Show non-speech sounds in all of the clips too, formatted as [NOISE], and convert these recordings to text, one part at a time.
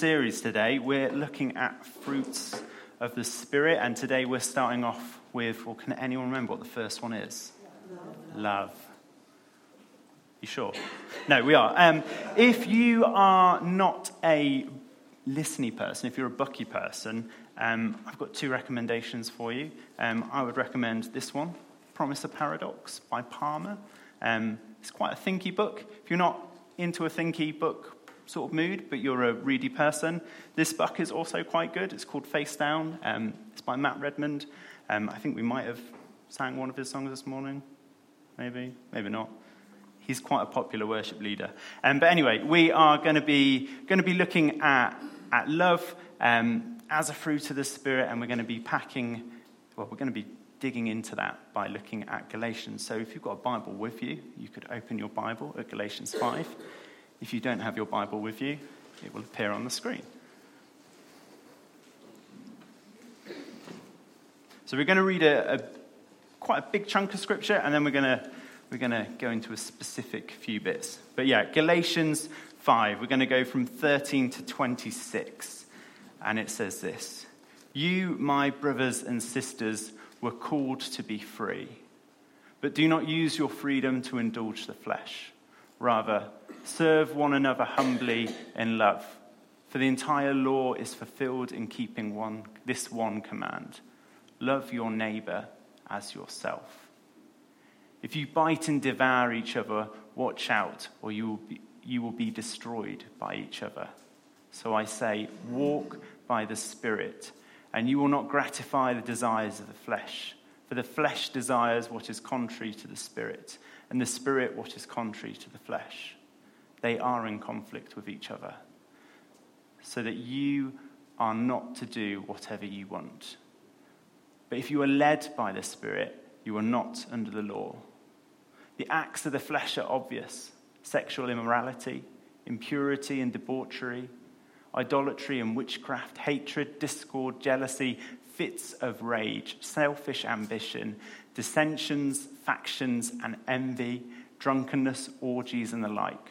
series today. We're looking at fruits of the Spirit, and today we're starting off with, well, can anyone remember what the first one is? Love. Love. You sure? No, we are. Um, if you are not a listening person, if you're a Bucky person, um, I've got two recommendations for you. Um, I would recommend this one, Promise a Paradox by Palmer. Um, it's quite a thinky book. If you're not into a thinky book sort of mood, but you're a reedy person, this book is also quite good. It's called Face Down. Um, it's by Matt Redman. Um, I think we might have sang one of his songs this morning. Maybe, maybe not. He's quite a popular worship leader. Um, but anyway, we are going to be going to be looking at at love um, as a fruit of the Spirit, and we're going to be packing. Well, we're going to be digging into that by looking at Galatians. So if you've got a Bible with you, you could open your Bible at Galatians 5. If you don't have your Bible with you, it will appear on the screen. So we're going to read a, a quite a big chunk of scripture, and then we're going to we're going to go into a specific few bits. But yeah, Galatians 5, we're going to go from 13 to 26. And it says this You, my brothers and sisters, were called to be free. But do not use your freedom to indulge the flesh. Rather, serve one another humbly in love. For the entire law is fulfilled in keeping one, this one command love your neighbor as yourself. If you bite and devour each other, watch out, or you will be, you will be destroyed by each other. So I say, walk by the Spirit, and you will not gratify the desires of the flesh. For the flesh desires what is contrary to the Spirit, and the Spirit what is contrary to the flesh. They are in conflict with each other, so that you are not to do whatever you want. But if you are led by the Spirit, you are not under the law. The acts of the flesh are obvious sexual immorality, impurity and debauchery, idolatry and witchcraft, hatred, discord, jealousy, fits of rage, selfish ambition, dissensions, factions, and envy, drunkenness, orgies, and the like.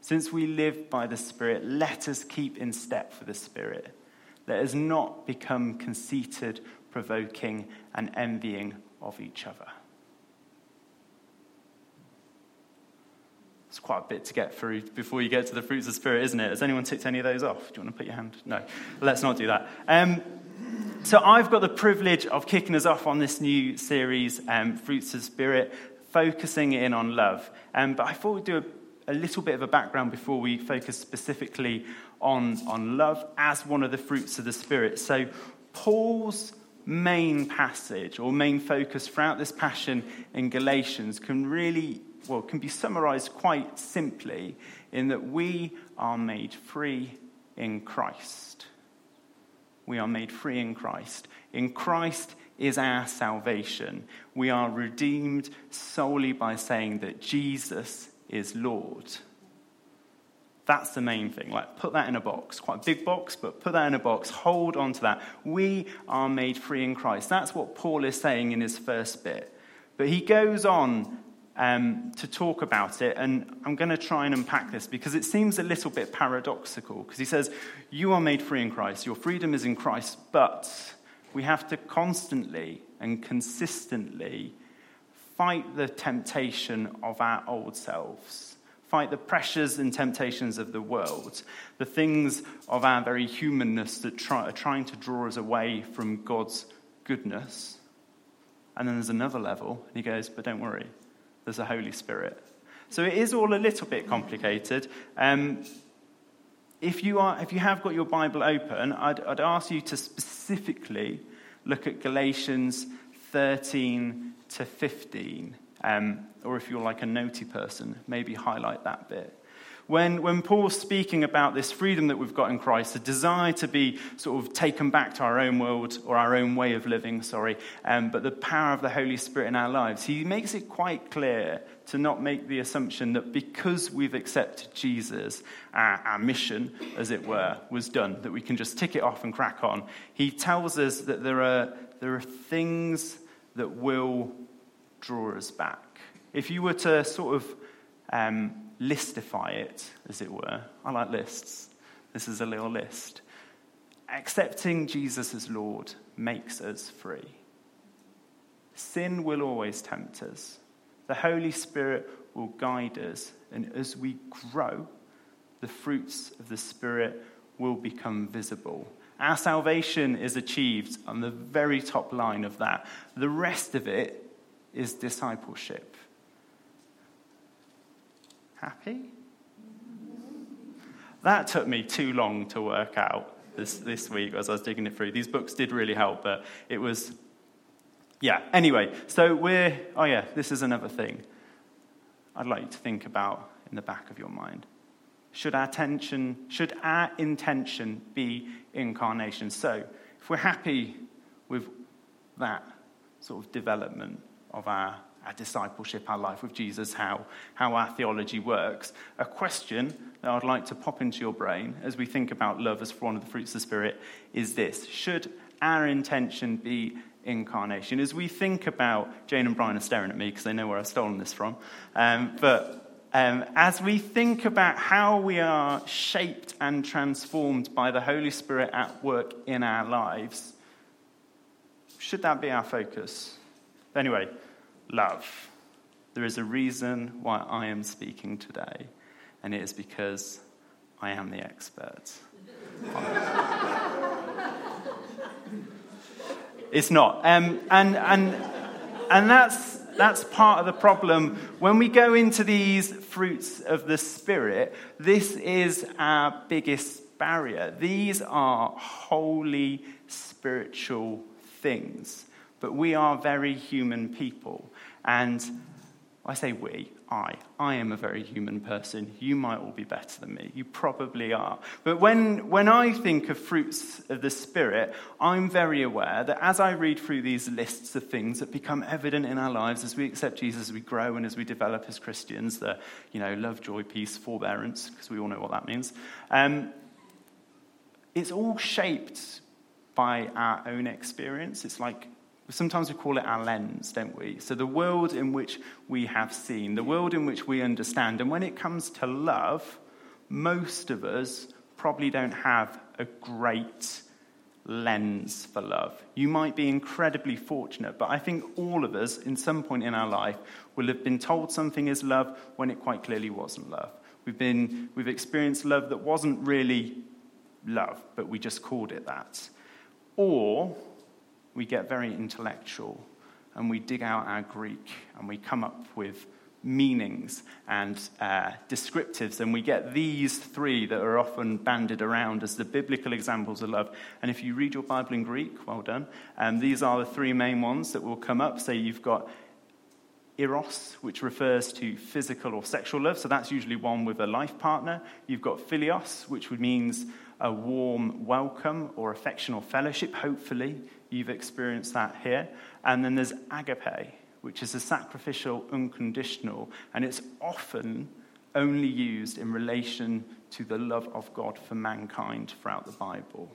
Since we live by the Spirit, let us keep in step for the Spirit. Let us not become conceited, provoking, and envying of each other. It's quite a bit to get through before you get to the fruits of the Spirit, isn't it? Has anyone ticked any of those off? Do you want to put your hand? No. Let's not do that. Um, so I've got the privilege of kicking us off on this new series, um, Fruits of Spirit, focusing in on love. Um, but I thought we'd do a, a little bit of a background before we focus specifically on, on love as one of the fruits of the Spirit. So Paul's main passage or main focus throughout this passion in Galatians can really well, can be summarized quite simply in that we are made free in Christ. We are made free in Christ. In Christ is our salvation. We are redeemed solely by saying that Jesus is Lord. That's the main thing. Like, put that in a box. Quite a big box, but put that in a box. Hold on to that. We are made free in Christ. That's what Paul is saying in his first bit. But he goes on um, to talk about it. And I'm going to try and unpack this because it seems a little bit paradoxical. Because he says, You are made free in Christ, your freedom is in Christ, but we have to constantly and consistently fight the temptation of our old selves. Fight the pressures and temptations of the world, the things of our very humanness that try, are trying to draw us away from God's goodness. And then there's another level, and he goes, But don't worry, there's a Holy Spirit. So it is all a little bit complicated. Um, if, you are, if you have got your Bible open, I'd, I'd ask you to specifically look at Galatians 13 to 15. Um, or if you're like a notey person, maybe highlight that bit. when, when Paul's speaking about this freedom that we've got in Christ, the desire to be sort of taken back to our own world or our own way of living, sorry, um, but the power of the Holy Spirit in our lives, he makes it quite clear to not make the assumption that because we've accepted Jesus, our, our mission, as it were, was done, that we can just tick it off and crack on. He tells us that there are, there are things that will draw us back. If you were to sort of um, listify it, as it were, I like lists. This is a little list. Accepting Jesus as Lord makes us free. Sin will always tempt us. The Holy Spirit will guide us, and as we grow, the fruits of the Spirit will become visible. Our salvation is achieved on the very top line of that. The rest of it is discipleship. Happy? That took me too long to work out this, this week as I was digging it through. These books did really help, but it was, yeah. Anyway, so we're, oh yeah, this is another thing I'd like you to think about in the back of your mind. Should our, tension, should our intention be incarnation? So, if we're happy with that sort of development of our our discipleship, our life with Jesus, how, how our theology works. A question that I'd like to pop into your brain as we think about love as one of the fruits of the Spirit is this Should our intention be incarnation? As we think about, Jane and Brian are staring at me because they know where I've stolen this from, um, but um, as we think about how we are shaped and transformed by the Holy Spirit at work in our lives, should that be our focus? Anyway, love. There is a reason why I am speaking today, and it is because I am the expert. [LAUGHS] it's not. Um, and, and, and that's, that's part of the problem. When we go into these fruits of the Spirit, this is our biggest barrier. These are holy spiritual things, but we are very human people. And I say we, I. I am a very human person. You might all be better than me. You probably are. But when, when I think of fruits of the Spirit, I'm very aware that as I read through these lists of things that become evident in our lives as we accept Jesus, as we grow, and as we develop as Christians, the, you know, love, joy, peace, forbearance, because we all know what that means, um, it's all shaped by our own experience. It's like Sometimes we call it our lens, don't we? So, the world in which we have seen, the world in which we understand. And when it comes to love, most of us probably don't have a great lens for love. You might be incredibly fortunate, but I think all of us, in some point in our life, will have been told something is love when it quite clearly wasn't love. We've, been, we've experienced love that wasn't really love, but we just called it that. Or we get very intellectual and we dig out our Greek and we come up with meanings and uh, descriptives, and we get these three that are often banded around as the biblical examples of love. And if you read your Bible in Greek, well done. Um, these are the three main ones that will come up. So you've got eros, which refers to physical or sexual love. So that's usually one with a life partner. You've got philios, which means a warm welcome or affection or fellowship, hopefully. You've experienced that here. And then there's agape, which is a sacrificial, unconditional, and it's often only used in relation to the love of God for mankind throughout the Bible.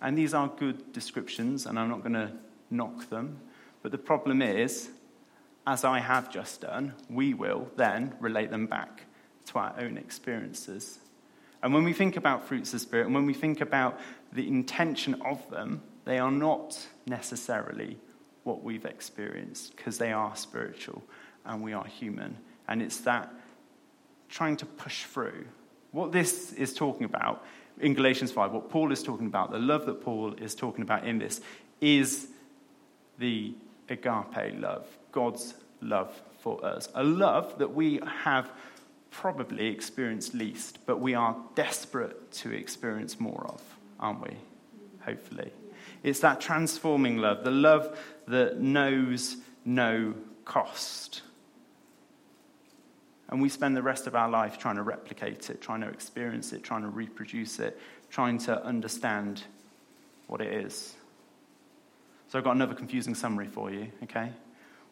And these are good descriptions, and I'm not going to knock them. But the problem is, as I have just done, we will then relate them back to our own experiences. And when we think about fruits of Spirit, and when we think about the intention of them, they are not necessarily what we've experienced because they are spiritual and we are human. And it's that trying to push through. What this is talking about in Galatians 5, what Paul is talking about, the love that Paul is talking about in this, is the agape love, God's love for us. A love that we have probably experienced least, but we are desperate to experience more of, aren't we? Hopefully. It's that transforming love, the love that knows no cost. and we spend the rest of our life trying to replicate it, trying to experience it, trying to reproduce it, trying to understand what it is. So I've got another confusing summary for you, okay?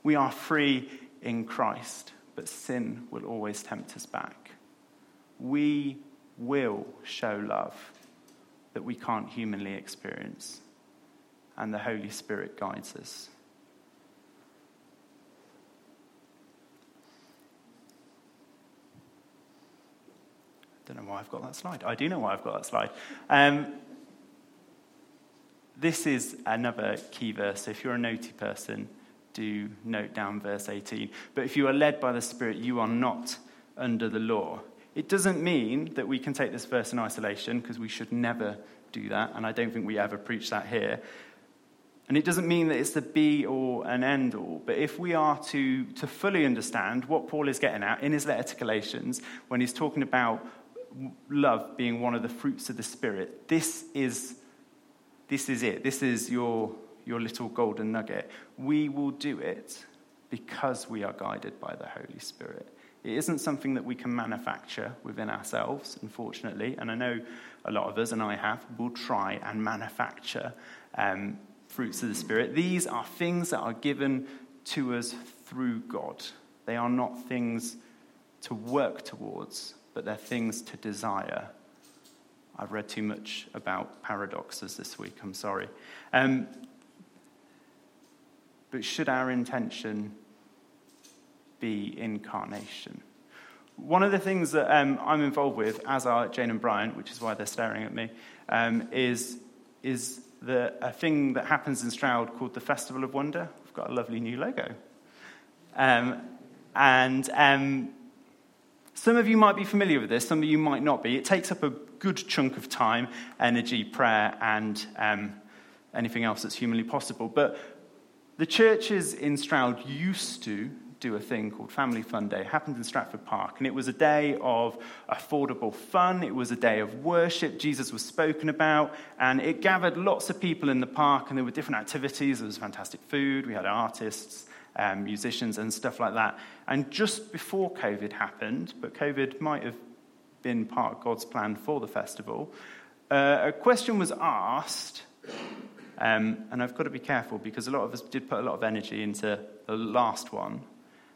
We are free in Christ, but sin will always tempt us back. We will show love that we can't humanly experience, and the Holy Spirit guides us. I don't know why I've got that slide. I do know why I've got that slide. Um, this is another key verse. If you're a notey person, do note down verse 18. But if you are led by the Spirit, you are not under the law. It doesn't mean that we can take this verse in isolation, because we should never do that, and I don't think we ever preach that here. And it doesn't mean that it's the be or an end all, but if we are to, to fully understand what Paul is getting at in his letter to Galatians, when he's talking about love being one of the fruits of the Spirit, this is, this is it. This is your, your little golden nugget. We will do it because we are guided by the Holy Spirit. It isn't something that we can manufacture within ourselves, unfortunately. And I know a lot of us, and I have, will try and manufacture um, fruits of the Spirit. These are things that are given to us through God. They are not things to work towards, but they're things to desire. I've read too much about paradoxes this week, I'm sorry. Um, but should our intention be incarnation? One of the things that um, I'm involved with, as are Jane and Brian, which is why they're staring at me, um, is, is the, a thing that happens in Stroud called the Festival of Wonder. We've got a lovely new logo. Um, and um, some of you might be familiar with this, some of you might not be. It takes up a good chunk of time, energy, prayer, and um, anything else that's humanly possible. But the churches in Stroud used to do a thing called Family Fun Day. It happened in Stratford Park, and it was a day of affordable fun. It was a day of worship. Jesus was spoken about, and it gathered lots of people in the park, and there were different activities. There was fantastic food. We had artists, um, musicians, and stuff like that. And just before COVID happened, but COVID might have been part of God's plan for the festival, uh, a question was asked. Um, and I've got to be careful because a lot of us did put a lot of energy into the last one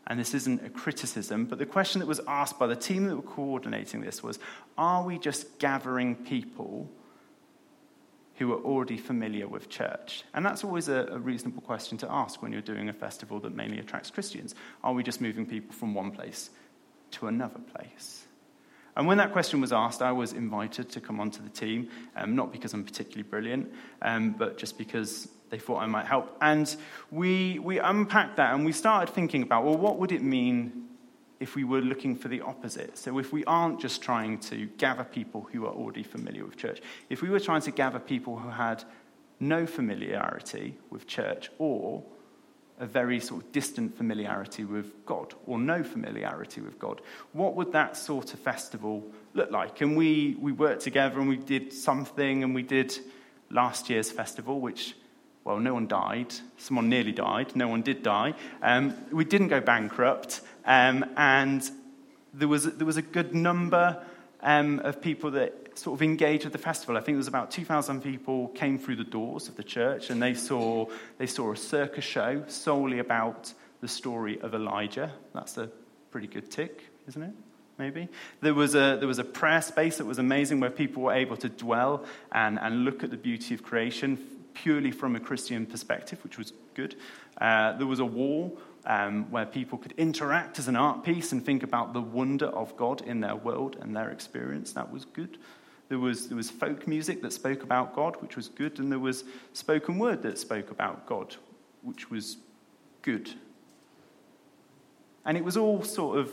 and this isn't a criticism, but the question that was asked by the team that were coordinating this was Are we just gathering people who are already familiar with church? And that's always a, a, reasonable question to ask when you're doing a festival that mainly attracts Christians. Are we just moving people from one place to another place? And when that question was asked, I was invited to come onto the team, um, not because I'm particularly brilliant, um, but just because they thought I might help. And we, we unpacked that and we started thinking about, well, what would it mean if we were looking for the opposite? So if we aren't just trying to gather people who are already familiar with church, if we were trying to gather people who had no familiarity with church or a very sort of distant familiarity with God or no familiarity with God. What would that sort of festival look like? And we, we worked together and we did something and we did last year's festival, which, well, no one died. Someone nearly died. No one did die. Um, we didn't go bankrupt. Um, and there was, there was a good number um, of people that sort of engaged with the festival. I think there was about 2,000 people came through the doors of the church and they saw, they saw a circus show solely about the story of Elijah. That's a pretty good tick, isn't it? Maybe. There was, a, there was a prayer space that was amazing where people were able to dwell and, and look at the beauty of creation purely from a Christian perspective, which was good. Uh, there was a wall um, where people could interact as an art piece and think about the wonder of God in their world and their experience. That was good. There was, there was folk music that spoke about God, which was good, and there was spoken word that spoke about God, which was good. And it was all sort of,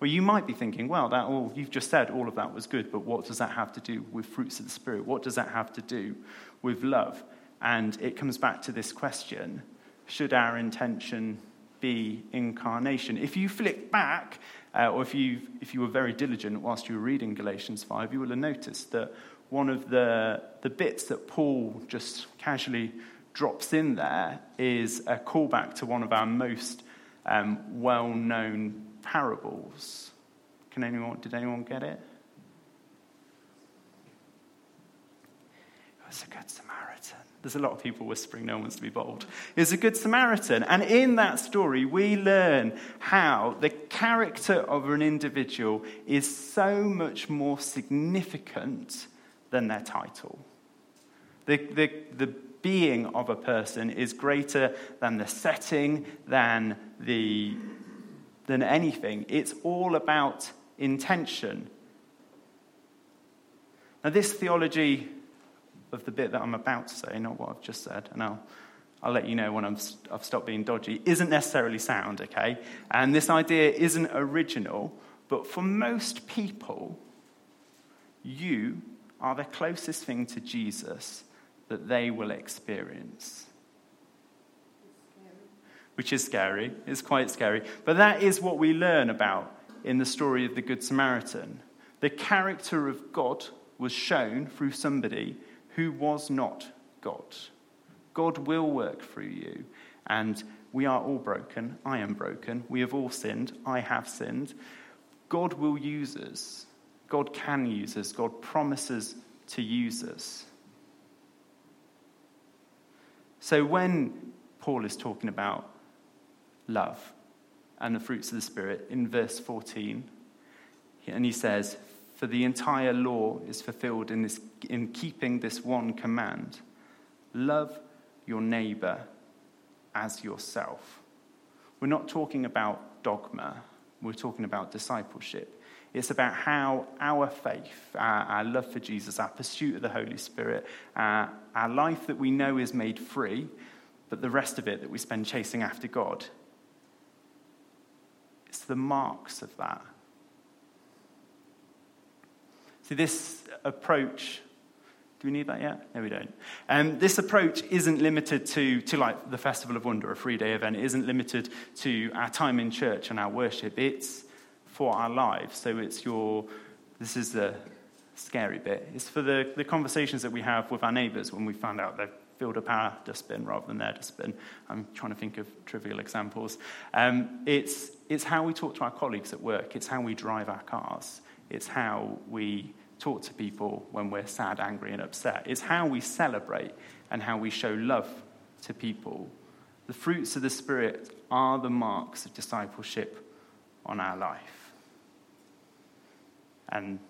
well, you might be thinking, well, that all, you've just said all of that was good, but what does that have to do with fruits of the Spirit? What does that have to do with love? And it comes back to this question should our intention be incarnation? If you flick back uh, or if you, if you were very diligent whilst you were reading Galatians 5, you will have noticed that one of the, the bits that Paul just casually drops in there is a callback to one of our most um, well known parables. Can anyone, did anyone get it? Was a good Samaritan. There's a lot of people whispering, no one wants to be bold. It's a good Samaritan. And in that story, we learn how the character of an individual is so much more significant than their title. The, the, the being of a person is greater than the setting, than, the, than anything. It's all about intention. Now, this theology of the bit that I'm about to say, not what I've just said, and I'll, I'll let you know when i have stopped being dodgy, isn't necessarily sound, okay? And this idea isn't original, but for most people, you are the closest thing to Jesus that they will experience. Which is scary, it's quite scary. But that is what we learn about in the story of the Good Samaritan. The character of God was shown through somebody who was not God. God will work through you. And we are all broken. I am broken. We have all sinned. I have sinned. God will use us. God can use us. God promises to use us. So when Paul is talking about love and the fruits of the Spirit in verse 14, and he says, For the entire law is fulfilled in, this, in keeping this one command love your neighbor as yourself. We're not talking about dogma, we're talking about discipleship. It's about how our faith, our, our, love for Jesus, our pursuit of the Holy Spirit, our, our life that we know is made free, but the rest of it that we spend chasing after God, it's the marks of that. See, this approach do we need that yet? No, we don't. Um, this approach isn't limited to, to like the Festival of Wonder, a three day event. It isn't limited to our time in church and our worship. It's for our lives. So it's your, this is the scary bit. It's for the, the conversations that we have with our neighbours when we find out they've filled up our dustbin rather than their dustbin. I'm trying to think of trivial examples. Um, it's, it's how we talk to our colleagues at work, it's how we drive our cars, it's how we talk to people when we're sad, angry, and upset. It's how we celebrate and how we show love to people. The fruits of the Spirit are the marks of discipleship on our life. And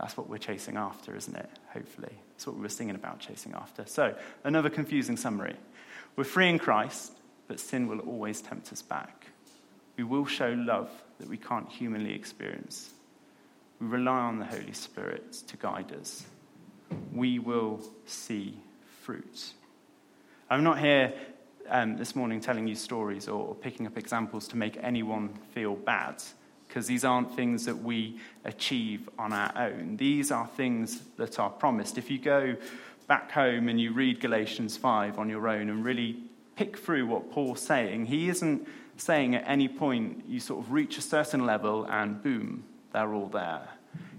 that's what we're chasing after, isn't it? Hopefully. That's what we were singing about chasing after. So, another confusing summary. We're free in Christ, but sin will always tempt us back. We will show love that we can't humanly experience. We rely on the Holy Spirit to guide us. We will see fruit. I'm not here um, this morning telling you stories or, or picking up examples to make anyone feel bad, because these aren't things that we achieve on our own. These are things that are promised. If you go back home and you read Galatians 5 on your own and really pick through what Paul's saying, he isn't saying at any point you sort of reach a certain level and boom, they're all there.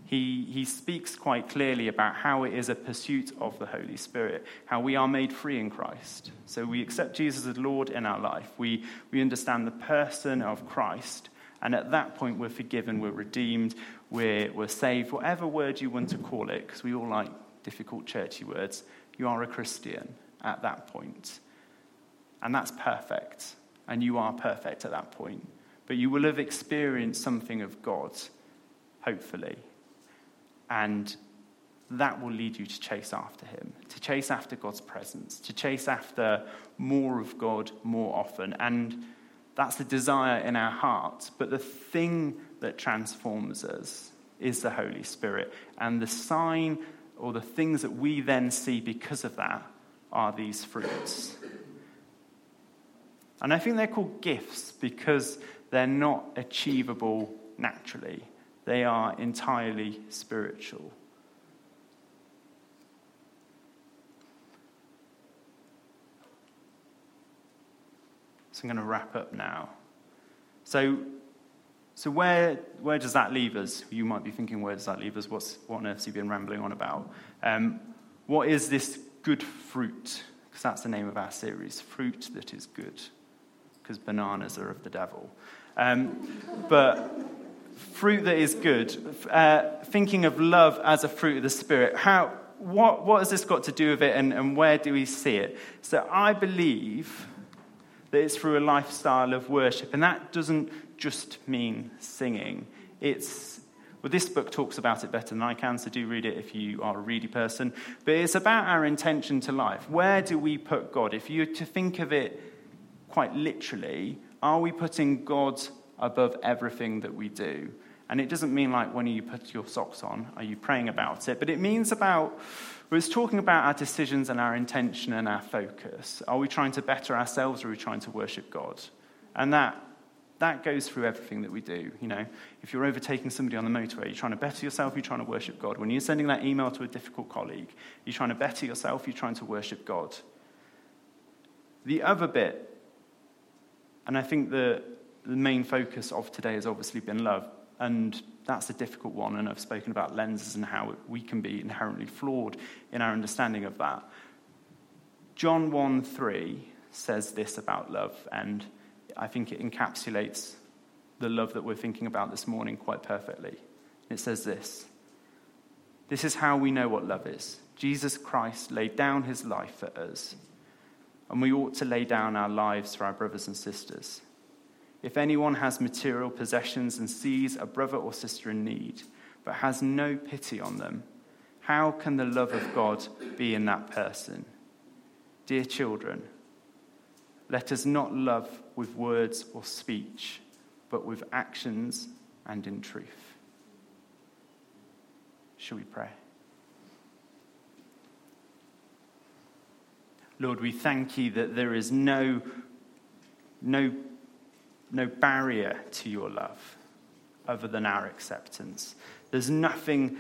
He, he speaks quite clearly about how it is a pursuit of the Holy Spirit, how we are made free in Christ. So we accept Jesus as Lord in our life. We, we understand the person of Christ. And at that point, we're forgiven, we're redeemed, we're, we're saved, whatever word you want to call it, because we all like difficult churchy words. You are a Christian at that point. And that's perfect. And you are perfect at that point. But you will have experienced something of God hopefully. And that will lead you to chase after Him, to chase after God's presence, to chase after more of God more often. And that's the desire in our hearts. But the thing that transforms us is the Holy Spirit. And the sign or the things that we then see because of that are these fruits. And I think they're called gifts because they're not achievable naturally. They are entirely spiritual. So I'm going to wrap up now. So, so where, where does that leave us? You might be thinking, where does that leave us? What's, what on earth have you been rambling on about? Um, what is this good fruit? Because that's the name of our series fruit that is good. Because bananas are of the devil. Um, but fruit that is good, uh, thinking of love as a fruit of the Spirit, how, what, what has this got to do with it and, and where do we see it? So I believe that it's through a lifestyle of worship, and that doesn't just mean singing. It's well, this book talks about it better than I can, so do read it if you are a ready person. But it's about our intention to life. Where do we put God? If you to think of it quite literally, are we putting God above everything that we do? And it doesn't mean like when you put your socks on, are you praying about it? But it means about, well, it's talking about our decisions and our intention and our focus. Are we trying to better ourselves or are we trying to worship God? And that that goes through everything that we do. You know, if you're overtaking somebody on the motorway, you're trying to better yourself, you're trying to worship God. When you're sending that email to a difficult colleague, you're trying to better yourself, you're trying to worship God. The other bit, and I think the, the main focus of today has obviously been love, and that's a difficult one, and I've spoken about lenses and how we can be inherently flawed in our understanding of that. John 1 3 says this about love, and I think it encapsulates the love that we're thinking about this morning quite perfectly. It says this This is how we know what love is. Jesus Christ laid down his life for us, and we ought to lay down our lives for our brothers and sisters. If anyone has material possessions and sees a brother or sister in need, but has no pity on them, how can the love of God be in that person? Dear children, let us not love with words or speech, but with actions and in truth. Shall we pray? Lord, we thank you that there is no, no, no barrier to your love other than our acceptance. There's nothing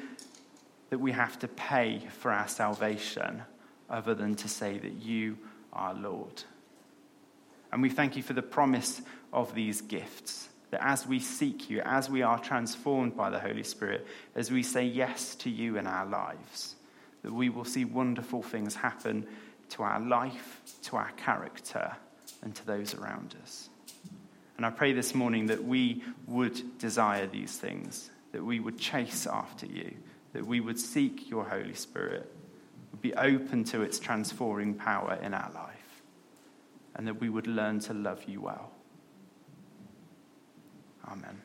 that we have to pay for our salvation other than to say that you are Lord. And we thank you for the promise of these gifts. That as we seek you, as we are transformed by the Holy Spirit, as we say yes to you in our lives, that we will see wonderful things happen to our life, to our character, and to those around us. And I pray this morning that we would desire these things, that we would chase after you, that we would seek your Holy Spirit, would be open to its transforming power in our life, and that we would learn to love you well. Amen.